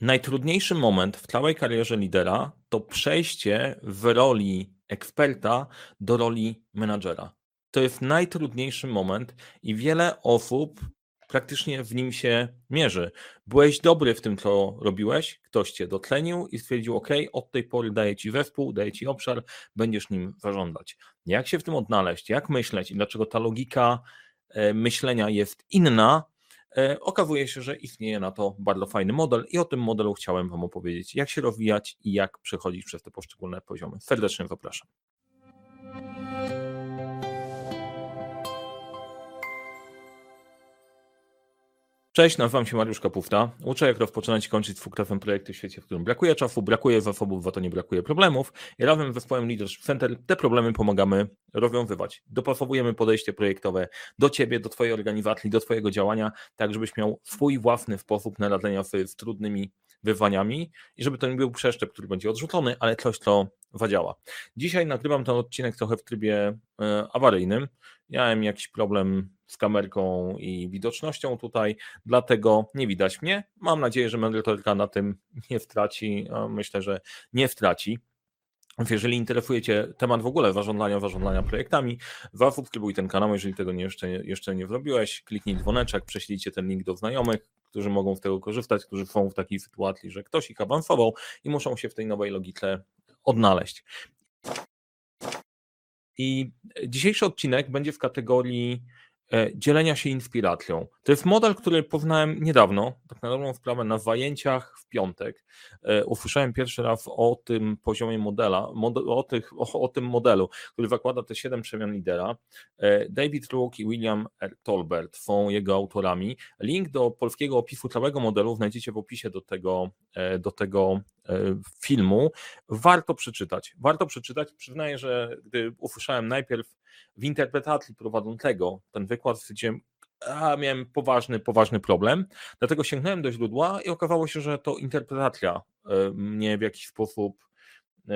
najtrudniejszy moment w całej karierze lidera to przejście w roli eksperta do roli menadżera. To jest najtrudniejszy moment i wiele osób praktycznie w nim się mierzy. Byłeś dobry w tym, co robiłeś, ktoś cię dotlenił i stwierdził, OK, od tej pory daję ci zespół, daję ci obszar, będziesz nim zarządzać. Jak się w tym odnaleźć, jak myśleć i dlaczego ta logika e, myślenia jest inna, okazuje się, że istnieje na to bardzo fajny model i o tym modelu chciałem Wam opowiedzieć, jak się rozwijać i jak przechodzić przez te poszczególne poziomy. Serdecznie zapraszam. Cześć, nazywam się Mariusz Kapufta. Uczę, jak rozpoczynać i kończyć dwukrotne projekty w świecie, w którym brakuje czasu, brakuje zasobów, za to nie brakuje problemów. I razem z zespołem Leadership Center te problemy pomagamy rozwiązywać. Dopasowujemy podejście projektowe do Ciebie, do Twojej organizacji, do Twojego działania, tak żebyś miał swój własny sposób na radzenia sobie z trudnymi wyzwaniami i żeby to nie był przeszczep, który będzie odrzucony, ale coś, co zadziała. Dzisiaj nagrywam ten odcinek trochę w trybie e, awaryjnym. Miałem jakiś problem z kamerką i widocznością tutaj, dlatego nie widać mnie. Mam nadzieję, że merytoryka na tym nie straci. Myślę, że nie straci. Jeżeli interesuje Cię temat w ogóle zarządzania, zarządzania projektami, zasubskrybuj ten kanał, jeżeli tego nie, jeszcze, jeszcze nie zrobiłeś, kliknij dzwoneczek, prześlijcie ten link do znajomych, którzy mogą z tego korzystać, którzy są w takiej sytuacji, że ktoś ich awansował i muszą się w tej nowej logice odnaleźć. I dzisiejszy odcinek będzie w kategorii E, dzielenia się inspiracją. To jest model, który poznałem niedawno, tak na dobrą sprawę, na zajęciach w piątek. E, usłyszałem pierwszy raz o tym poziomie modela, o, tych, o, o tym modelu, który zakłada te siedem przemian lidera. E, David Rook i William R. Tolbert są jego autorami. Link do polskiego opisu całego modelu znajdziecie w opisie do tego, do tego filmu. Warto przeczytać. Warto przeczytać. Przyznaję, że gdy usłyszałem najpierw w interpretacji prowadzącego ten wykład stwierdziłem, a miałem poważny, poważny problem, dlatego sięgnąłem do źródła i okazało się, że to interpretacja e, mnie w jakiś sposób e,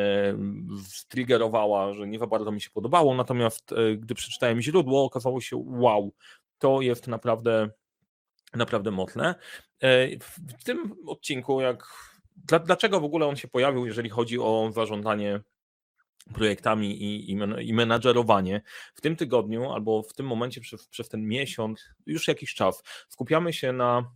striggerowała, że nie za bardzo mi się podobało, natomiast e, gdy przeczytałem źródło, okazało się, wow, to jest naprawdę, naprawdę mocne. W tym odcinku, jak, dlaczego w ogóle on się pojawił, jeżeli chodzi o zarządzanie projektami i, i, i menadżerowanie. W tym tygodniu albo w tym momencie przez, przez ten miesiąc, już jakiś czas, skupiamy się na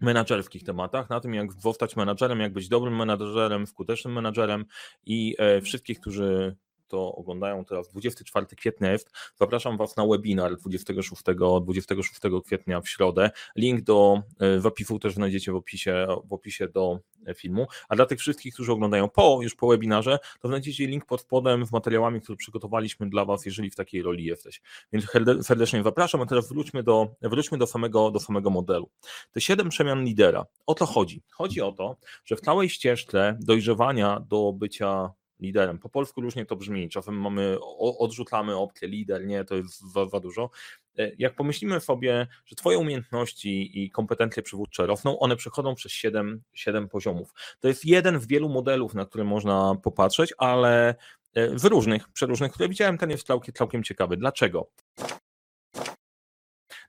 menadżerskich tematach, na tym jak zostać menadżerem, jak być dobrym menadżerem, skutecznym menadżerem i e, wszystkich, którzy to oglądają teraz 24 kwietnia jest, zapraszam Was na webinar 26, 26 kwietnia w środę. Link do e, zapisu też znajdziecie w opisie, w opisie do e, filmu. A dla tych wszystkich, którzy oglądają po, już po webinarze, to znajdziecie link pod spodem z materiałami, które przygotowaliśmy dla Was, jeżeli w takiej roli jesteś. Więc serdecznie zapraszam, a teraz wróćmy do, wróćmy do, samego, do samego modelu. Te siedem przemian lidera. O to chodzi. Chodzi o to, że w całej ścieżce dojrzewania do bycia liderem. Po polsku różnie to brzmi. Czasem mamy, odrzucamy opcję lider, nie, to jest za, za dużo. E, jak pomyślimy sobie, że Twoje umiejętności i kompetencje przywódcze rosną, one przechodzą przez 7, 7 poziomów. To jest jeden z wielu modelów, na które można popatrzeć, ale e, w różnych, przeróżnych, które widziałem, ten jest całkiem, całkiem ciekawy. Dlaczego?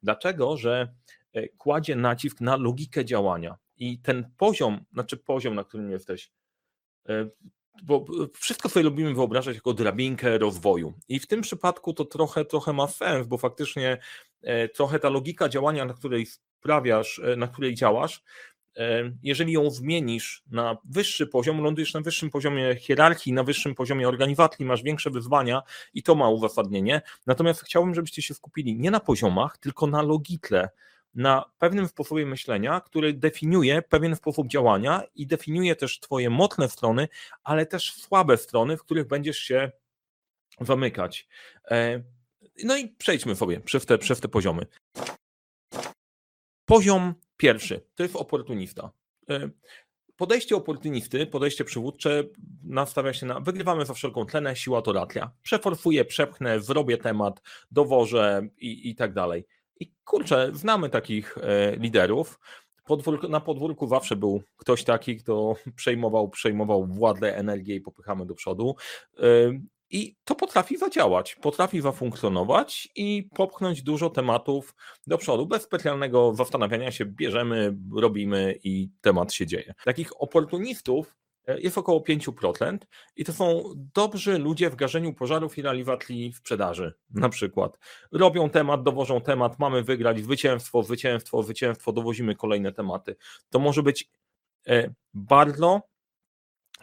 Dlaczego, że e, kładzie nacisk na logikę działania i ten poziom, znaczy poziom, na którym jesteś, bo wszystko sobie lubimy wyobrażać jako drabinkę rozwoju. I w tym przypadku to trochę, trochę ma sens, bo faktycznie e, trochę ta logika działania, na której sprawiasz, e, na której działasz, e, jeżeli ją zmienisz na wyższy poziom, lądujesz na wyższym poziomie hierarchii, na wyższym poziomie organizacji, masz większe wyzwania i to ma uzasadnienie. Natomiast chciałbym, żebyście się skupili nie na poziomach, tylko na logice, na pewnym sposobie myślenia, który definiuje pewien sposób działania i definiuje też Twoje mocne strony, ale też słabe strony, w których będziesz się zamykać. E, no i przejdźmy sobie przez te, przez te poziomy. Poziom pierwszy to jest oportunista. E, podejście oportunisty, podejście przywódcze nastawia się na wygrywamy za wszelką cenę, siła to racja. Przeforfuję, przepchnę, zrobię temat, dowożę i, i tak dalej. I kurczę, znamy takich e, liderów. Na podwórku zawsze był ktoś taki, kto przejmował, przejmował władzę, energię i popychamy do przodu. E, I to potrafi zadziałać, potrafi zafunkcjonować i popchnąć dużo tematów do przodu. Bez specjalnego zastanawiania się, bierzemy, robimy i temat się dzieje. Takich oportunistów jest około 5% i to są dobrzy ludzie w garzeniu pożarów i realizacji sprzedaży na przykład. Robią temat, dowożą temat, mamy wygrać zwycięstwo, zwycięstwo, zwycięstwo, dowozimy kolejne tematy. To może być e, bardzo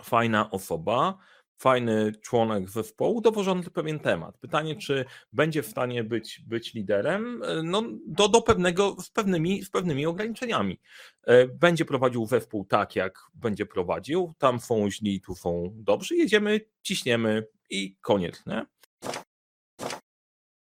fajna osoba, fajny członek zespołu, dowożący pewien temat. Pytanie, czy będzie w stanie być, być liderem, e, no, do, do pewnego, z pewnymi, z pewnymi ograniczeniami. E, będzie prowadził zespół tak, jak będzie prowadził, tam są źli, tu są dobrzy, jedziemy, ciśniemy i koniec. Nie?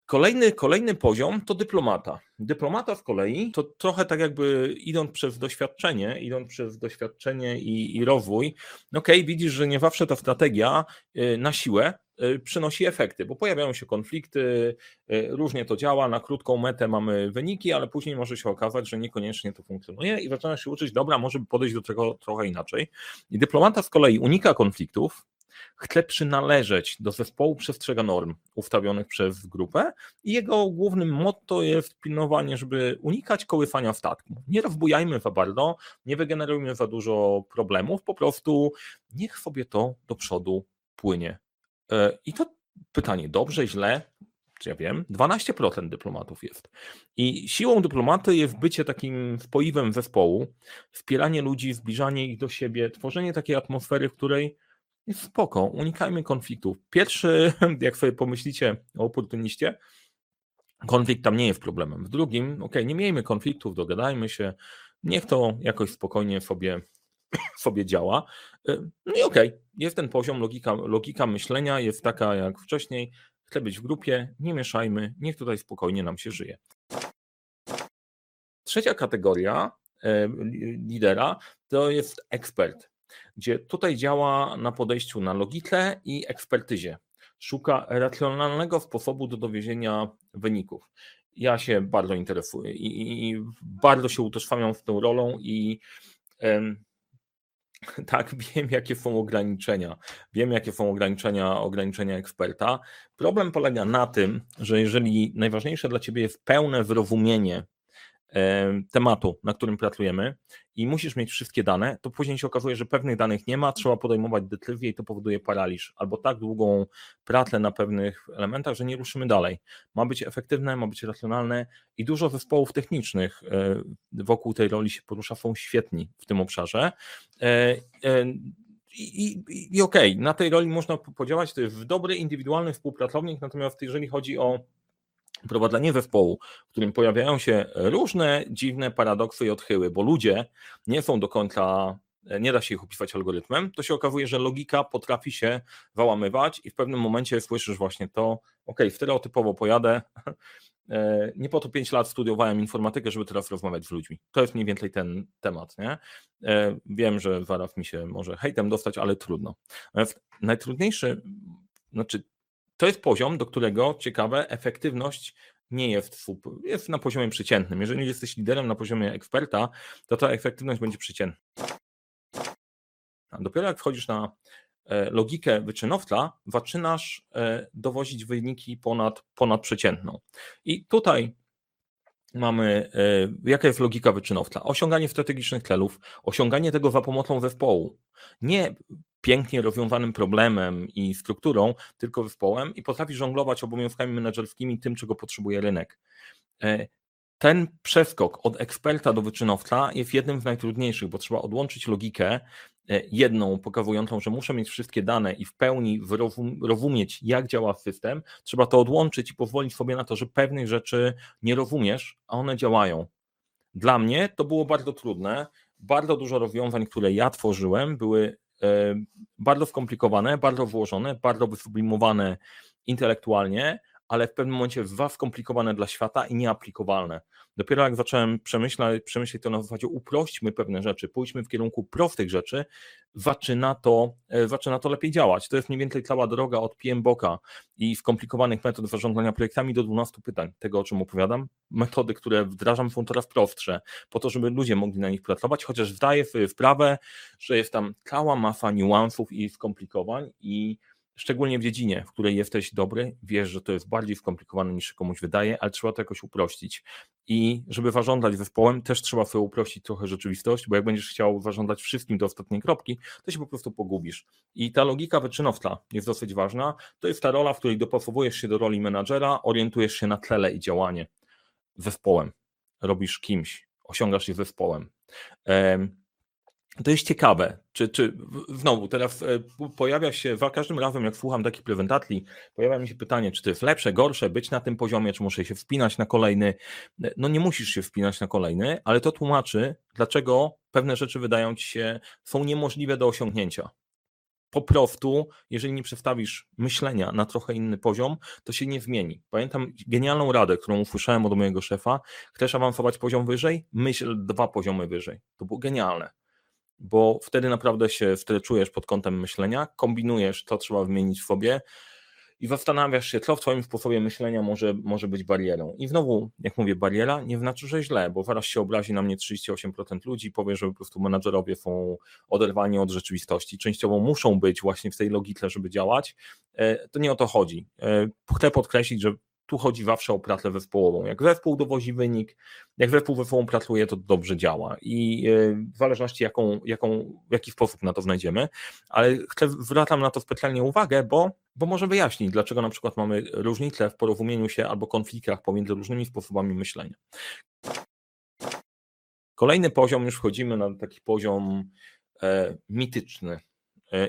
Kolejny, kolejny poziom to dyplomata. Dyplomata z kolei to trochę tak jakby idąc przez doświadczenie, idąc przez doświadczenie i, i rozwój, okej, okay, widzisz, że nie zawsze ta strategia y, na siłę y, przynosi efekty, bo pojawiają się konflikty, y, różnie to działa, na krótką metę mamy wyniki, ale później może się okazać, że niekoniecznie to funkcjonuje i zaczynasz się uczyć, dobra, może podejść do tego trochę inaczej. I dyplomata z kolei unika konfliktów, chce przynależeć do zespołu przestrzega norm ustawionych przez grupę i jego głównym motto jest pilnowanie, żeby unikać kołysania statku. Nie rozbujajmy za bardzo, nie wygenerujmy za dużo problemów, po prostu niech sobie to do przodu płynie. E, I to pytanie, dobrze, źle, czy ja wiem, 12% dyplomatów jest. I siłą dyplomaty jest bycie takim spoiwem zespołu, wspieranie ludzi, zbliżanie ich do siebie, tworzenie takiej atmosfery, w której jest spoko, unikajmy konfliktów. Pierwszy, jak sobie pomyślicie o oportuniście, konflikt tam nie jest problemem. W drugim, ok, nie miejmy konfliktów, dogadajmy się, niech to jakoś spokojnie sobie, sobie działa. Y, no i okej, okay, jest ten poziom, logika, logika myślenia jest taka jak wcześniej, chcę być w grupie, nie mieszajmy, niech tutaj spokojnie nam się żyje. Trzecia kategoria e, lidera to jest ekspert gdzie tutaj działa na podejściu na logikę i ekspertyzie. Szuka racjonalnego sposobu do dowiezienia wyników. Ja się bardzo interesuję i, i bardzo się utożsamiam z tą rolą i em, tak, wiem, jakie są ograniczenia. Wiem, jakie są ograniczenia, ograniczenia eksperta. Problem polega na tym, że jeżeli najważniejsze dla ciebie jest pełne wyrozumienie tematu, na którym pracujemy i musisz mieć wszystkie dane, to później się okazuje, że pewnych danych nie ma, trzeba podejmować decyzje i to powoduje paraliż albo tak długą pracę na pewnych elementach, że nie ruszymy dalej. Ma być efektywne, ma być racjonalne i dużo zespołów technicznych e, wokół tej roli się porusza, są świetni w tym obszarze. E, e, I, i, i okej, okay, na tej roli można podziałać, to jest dobry, indywidualny współpracownik, natomiast jeżeli chodzi o prowadzenie zespołu, w którym pojawiają się różne dziwne paradoksy i odchyły, bo ludzie nie są do końca, nie da się ich opisać algorytmem, to się okazuje, że logika potrafi się załamywać i w pewnym momencie słyszysz właśnie to, ok, stereotypowo pojadę, e, nie po to 5 lat studiowałem informatykę, żeby teraz rozmawiać z ludźmi. To jest mniej więcej ten temat. Nie? E, wiem, że zaraz mi się może hejtem dostać, ale trudno. Najtrudniejszy, znaczy to jest poziom, do którego ciekawe, efektywność nie jest, jest na poziomie przeciętnym. Jeżeli jesteś liderem na poziomie eksperta, to ta efektywność będzie przeciętna. A dopiero jak wchodzisz na e, logikę wyczynowca, zaczynasz e, dowozić wyniki ponad, ponad przeciętną. I tutaj mamy, e, jaka jest logika wyczynowca? Osiąganie strategicznych celów, osiąganie tego za pomocą zespołu. Nie pięknie rozwiązanym problemem i strukturą, tylko zespołem i potrafi żonglować obowiązkami menedżerskimi tym, czego potrzebuje rynek. E, ten przeskok od eksperta do wyczynowca jest jednym z najtrudniejszych, bo trzeba odłączyć logikę, e, jedną pokazującą, że muszę mieć wszystkie dane i w pełni rozumieć, jak działa system. Trzeba to odłączyć i pozwolić sobie na to, że pewnych rzeczy nie rozumiesz, a one działają. Dla mnie to było bardzo trudne. Bardzo dużo rozwiązań, które ja tworzyłem, były bardzo skomplikowane, bardzo włożone, bardzo wysublimowane intelektualnie, ale w pewnym momencie za skomplikowane dla świata i nieaplikowalne. Dopiero jak zacząłem przemyśleć, przemyśleć to na zasadzie uprośćmy pewne rzeczy, pójdźmy w kierunku prostych rzeczy, zaczyna to, e, zaczyna to lepiej działać. To jest mniej więcej cała droga od PMBOK i skomplikowanych metod zarządzania projektami do 12 pytań, tego o czym opowiadam. Metody, które wdrażam są coraz prostsze, po to, żeby ludzie mogli na nich pracować, chociaż zdaję sobie sprawę, że jest tam cała masa niuansów i skomplikowań i szczególnie w dziedzinie, w której jesteś dobry, wiesz, że to jest bardziej skomplikowane niż się komuś wydaje, ale trzeba to jakoś uprościć. I żeby zarządzać zespołem, też trzeba sobie uprościć trochę rzeczywistość, bo jak będziesz chciał zarządzać wszystkim do ostatniej kropki, to się po prostu pogubisz. I ta logika wyczynowca jest dosyć ważna. To jest ta rola, w której dopasowujesz się do roli menadżera, orientujesz się na tle i działanie zespołem. Robisz kimś, osiągasz je zespołem. To jest ciekawe, czy, czy znowu teraz e, pojawia się, za każdym razem jak słucham takich prezentatli, pojawia mi się pytanie, czy to jest lepsze, gorsze, być na tym poziomie, czy muszę się wspinać na kolejny. No nie musisz się wspinać na kolejny, ale to tłumaczy, dlaczego pewne rzeczy wydają ci się, są niemożliwe do osiągnięcia. Po prostu, jeżeli nie przestawisz myślenia na trochę inny poziom, to się nie zmieni. Pamiętam genialną radę, którą usłyszałem od mojego szefa. Chcesz awansować poziom wyżej? Myśl dwa poziomy wyżej. To było genialne bo wtedy naprawdę się streczujesz pod kątem myślenia, kombinujesz, co trzeba wymienić w sobie i zastanawiasz się, co w Twoim sposobie myślenia może, może być barierą. I znowu, jak mówię, bariera nie znaczy, że źle, bo zaraz się obrazi na mnie 38% ludzi, powie, że po prostu menadżerowie są oderwani od rzeczywistości. Częściowo muszą być właśnie w tej logice, żeby działać. E, to nie o to chodzi. E, chcę podkreślić, że tu chodzi zawsze o pracę zespołową. Jak zespół dowozi wynik, jak zespół zespołą pracuje, to dobrze działa i e, w zależności jaką, jaką, w jaki sposób na to znajdziemy, ale chcę, zwracam na to specjalnie uwagę, bo, bo może wyjaśnić, dlaczego na przykład mamy różnice w porozumieniu się albo konfliktach pomiędzy różnymi sposobami myślenia. Kolejny poziom, już wchodzimy na taki poziom e, mityczny,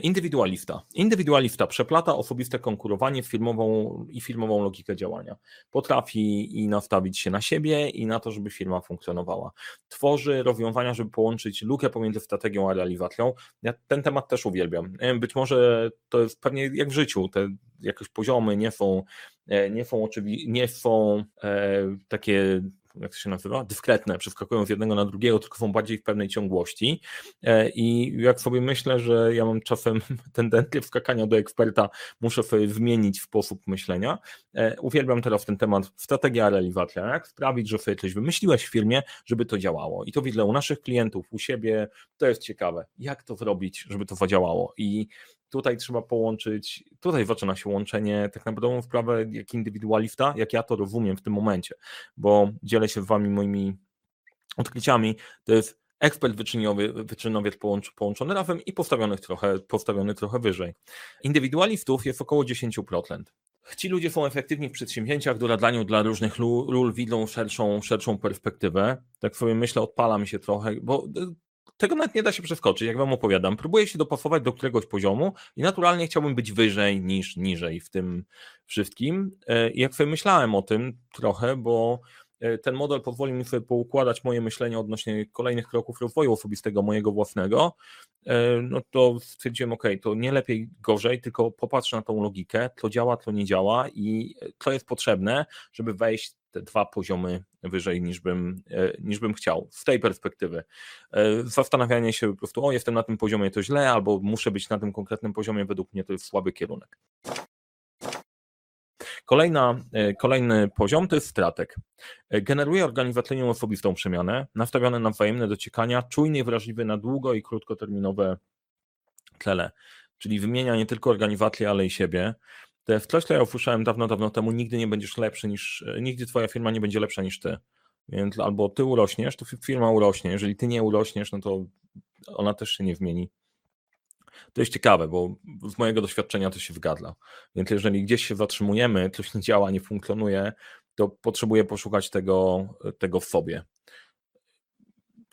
indywidualista. Indywidualista przeplata osobiste konkurowanie firmową i firmową logikę działania. Potrafi i nastawić się na siebie i na to, żeby firma funkcjonowała. Tworzy rozwiązania, żeby połączyć lukę pomiędzy strategią a realizacją. Ja ten temat też uwielbiam. Być może to jest pewnie jak w życiu, te jakieś poziomy nie są, e, nie są oczywiście, nie są e, takie jak to się nazywa, dyskretne, przeskakują z jednego na drugiego, tylko są bardziej w pewnej ciągłości. E, I jak sobie myślę, że ja mam czasem tendencję wskakania do eksperta, muszę sobie zmienić sposób myślenia. E, uwielbiam teraz ten temat strategia realizacja, jak sprawić, że sobie coś wymyśliłeś w firmie, żeby to działało. I to widzę u naszych klientów, u siebie, to jest ciekawe. Jak to zrobić, żeby to zadziałało? I tutaj trzeba połączyć, tutaj zaczyna się łączenie tak naprawdę sprawę jak indywidualista, jak ja to rozumiem w tym momencie, bo dzielę się z wami moimi odkryciami, to jest ekspert wyczyniowy, wyczynowiec połącz, połączony razem i postawiony trochę, postawiony trochę wyżej. Indywidualistów jest około 10%. Ci ludzie są efektywni w przedsięwzięciach, doradaniu dla różnych ról, widzą szerszą, szerszą perspektywę. Tak sobie myślę, odpala mi się trochę, bo tego nawet nie da się przeskoczyć, jak wam opowiadam. Próbuję się dopasować do któregoś poziomu i naturalnie chciałbym być wyżej niż niżej w tym wszystkim. E, jak sobie myślałem o tym trochę, bo e, ten model pozwoli mi sobie poukładać moje myślenie odnośnie kolejnych kroków rozwoju osobistego mojego własnego, e, no to stwierdziłem, ok, to nie lepiej gorzej, tylko popatrz na tą logikę, co działa, co nie działa i co jest potrzebne, żeby wejść dwa poziomy wyżej niż bym, e, niż bym chciał z tej perspektywy. E, zastanawianie się po prostu, o jestem na tym poziomie, to źle, albo muszę być na tym konkretnym poziomie, według mnie to jest słaby kierunek. Kolejna, e, kolejny poziom to jest stratek. Generuje organizacyjną osobistą przemianę, nastawione na wzajemne dociekania, czujny i wrażliwy na długo i krótkoterminowe tlele, czyli wymienia nie tylko organizację, ale i siebie. To jest coś, co ja usłyszałem dawno, dawno temu, nigdy nie będziesz lepszy niż, nigdy twoja firma nie będzie lepsza niż ty. Więc albo ty urośniesz, to firma urośnie. Jeżeli ty nie urośniesz, no to ona też się nie zmieni. To jest ciekawe, bo z mojego doświadczenia to się wgadla. Więc jeżeli gdzieś się zatrzymujemy, coś nie działa, nie funkcjonuje, to potrzebuję poszukać tego, tego w sobie.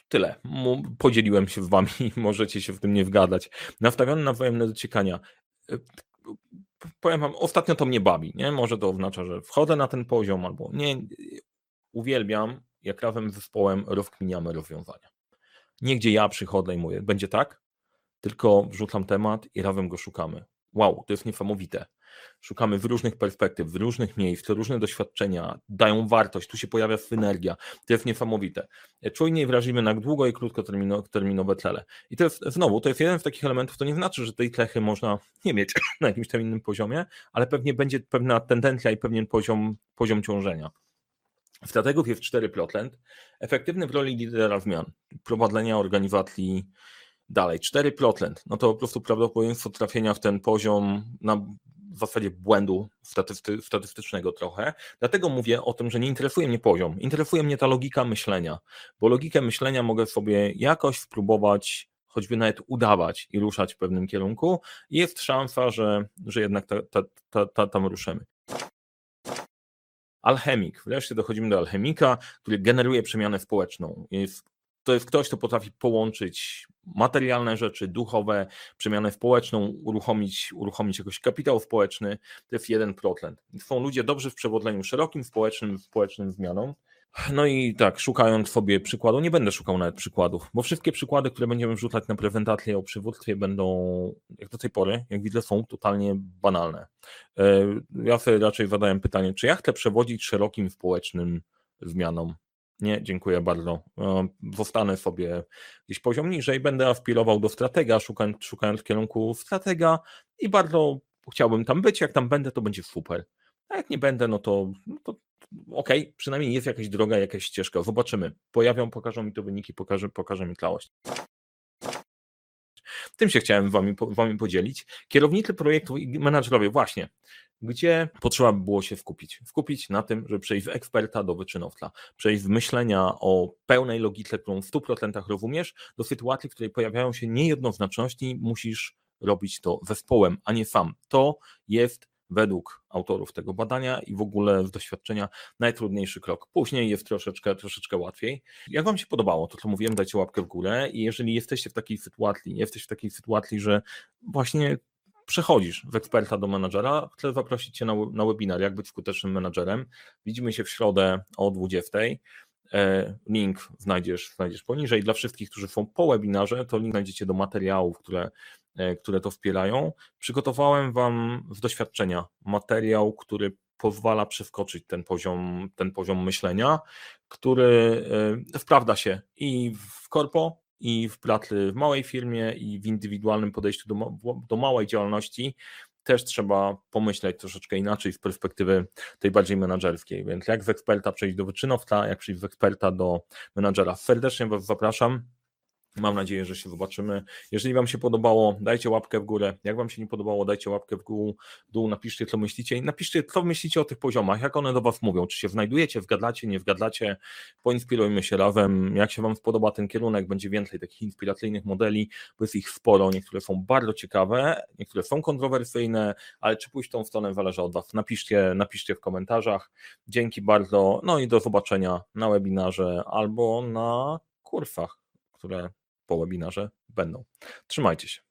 Tyle. Podzieliłem się z wami, możecie się w tym nie wgadać. Nastawiony na wzajemne dociekania powiem wam, ostatnio to mnie bawi, nie? Może to oznacza, że wchodzę na ten poziom albo nie. Uwielbiam, jak razem z zespołem rozkminiamy rozwiązania. Nie gdzie ja przychodzę i mówię, będzie tak, tylko wrzucam temat i razem go szukamy. Wow, to jest niesamowite szukamy w różnych perspektyw, w różnych miejsc, różne doświadczenia dają wartość, tu się pojawia synergia, to jest niesamowite. Czujnie wrażliwy na długo i krótkoterminowe cele. I to jest znowu, to jest jeden z takich elementów, to nie znaczy, że tej cechy można nie mieć na jakimś tam innym poziomie, ale pewnie będzie pewna tendencja i pewien poziom, poziom ciążenia. Strategów jest 4%, efektywny w roli lidera zmian, prowadzenia organizacji Dalej, 4 Plotland, no to po prostu prawdopodobieństwo trafienia w ten poziom na w zasadzie błędu statysty, statystycznego trochę. Dlatego mówię o tym, że nie interesuje mnie poziom, interesuje mnie ta logika myślenia, bo logikę myślenia mogę sobie jakoś spróbować choćby nawet udawać i ruszać w pewnym kierunku, jest szansa, że, że jednak ta, ta, ta, ta tam ruszymy. Alchemik. Wreszcie dochodzimy do alchemika, który generuje przemianę społeczną. Jest, to jest ktoś, kto potrafi połączyć materialne rzeczy, duchowe, przemianę społeczną, uruchomić, uruchomić jakiś kapitał społeczny. To jest jeden procent. Są ludzie dobrzy w przewodleniu szerokim, społecznym, społecznym zmianom. No i tak, szukając sobie przykładu, nie będę szukał nawet przykładów, bo wszystkie przykłady, które będziemy wrzucać na prezentację o przywództwie będą, jak do tej pory, jak widzę, są totalnie banalne. E, ja sobie raczej zadałem pytanie, czy ja chcę przewodzić szerokim społecznym zmianom? Nie, dziękuję bardzo. E, zostanę sobie gdzieś poziom niżej, będę aspirował do stratega, szukając, szukając kierunku stratega i bardzo chciałbym tam być. Jak tam będę, to będzie super. A jak nie będę, no to, no to okej, okay, przynajmniej jest jakaś droga, jakaś ścieżka. Zobaczymy. Pojawią, pokażą mi to wyniki, pokażę, pokażę mi tlałość. Tym się chciałem wami, wami podzielić. Kierownicy projektu i menadżerowie, właśnie, gdzie potrzeba by było się skupić? Skupić na tym, żeby przejść z eksperta do wyczynowca, przejść z myślenia o pełnej logice, którą w 100% rozumiesz, do sytuacji, w której pojawiają się niejednoznaczności, musisz robić to zespołem, a nie sam. To jest według autorów tego badania i w ogóle z doświadczenia najtrudniejszy krok. Później jest troszeczkę, troszeczkę łatwiej. Jak Wam się podobało to, co mówiłem, dajcie łapkę w górę i jeżeli jesteście w takiej sytuacji, jesteś w takiej sytuacji, że właśnie przechodzisz w eksperta do menadżera, chcę zaprosić Cię na, na webinar, jak być skutecznym menadżerem. Widzimy się w środę o 20. E, link znajdziesz, znajdziesz poniżej. Dla wszystkich, którzy są po webinarze, to link znajdziecie do materiałów, które E, które to wspierają. Przygotowałem Wam z doświadczenia materiał, który pozwala przeskoczyć ten poziom, ten poziom myślenia, który e, sprawdza się i w korpo, i w pracy w małej firmie, i w indywidualnym podejściu do, do małej działalności. Też trzeba pomyśleć troszeczkę inaczej z perspektywy tej bardziej menedżerskiej. Więc jak z eksperta przejść do wyczynowca, jak przejść z eksperta do menadżera. Serdecznie Was zapraszam. Mam nadzieję, że się zobaczymy. Jeżeli Wam się podobało, dajcie łapkę w górę. Jak Wam się nie podobało, dajcie łapkę w dół. dół napiszcie, co myślicie. Napiszcie, co myślicie o tych poziomach, jak one do Was mówią. Czy się znajdujecie, wgadlacie, nie wgadlacie. Poinspirujmy się razem. Jak się Wam spodoba ten kierunek, będzie więcej takich inspiracyjnych modeli, bo jest ich sporo. Niektóre są bardzo ciekawe, niektóre są kontrowersyjne, ale czy pójść tą stronę zależy od Was. Napiszcie, napiszcie w komentarzach. Dzięki bardzo. No i do zobaczenia na webinarze albo na kurwach, które po webinarze będą. Trzymajcie się.